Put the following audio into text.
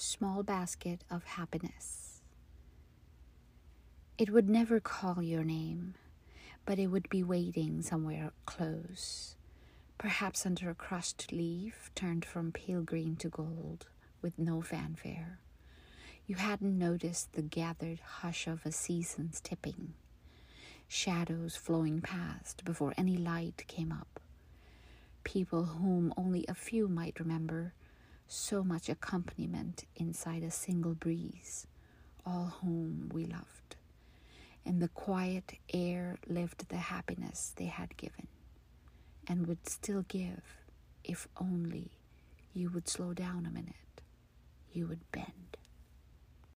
small basket of happiness. It would never call your name, but it would be waiting somewhere close, perhaps under a crushed leaf turned from pale green to gold with no fanfare. You hadn't noticed the gathered hush of a season's tipping, shadows flowing past before any light came up. People whom only a few might remember, so much accompaniment inside a single breeze, all whom we loved. In the quiet air lived the happiness they had given, and would still give if only you would slow down a minute, you would bend.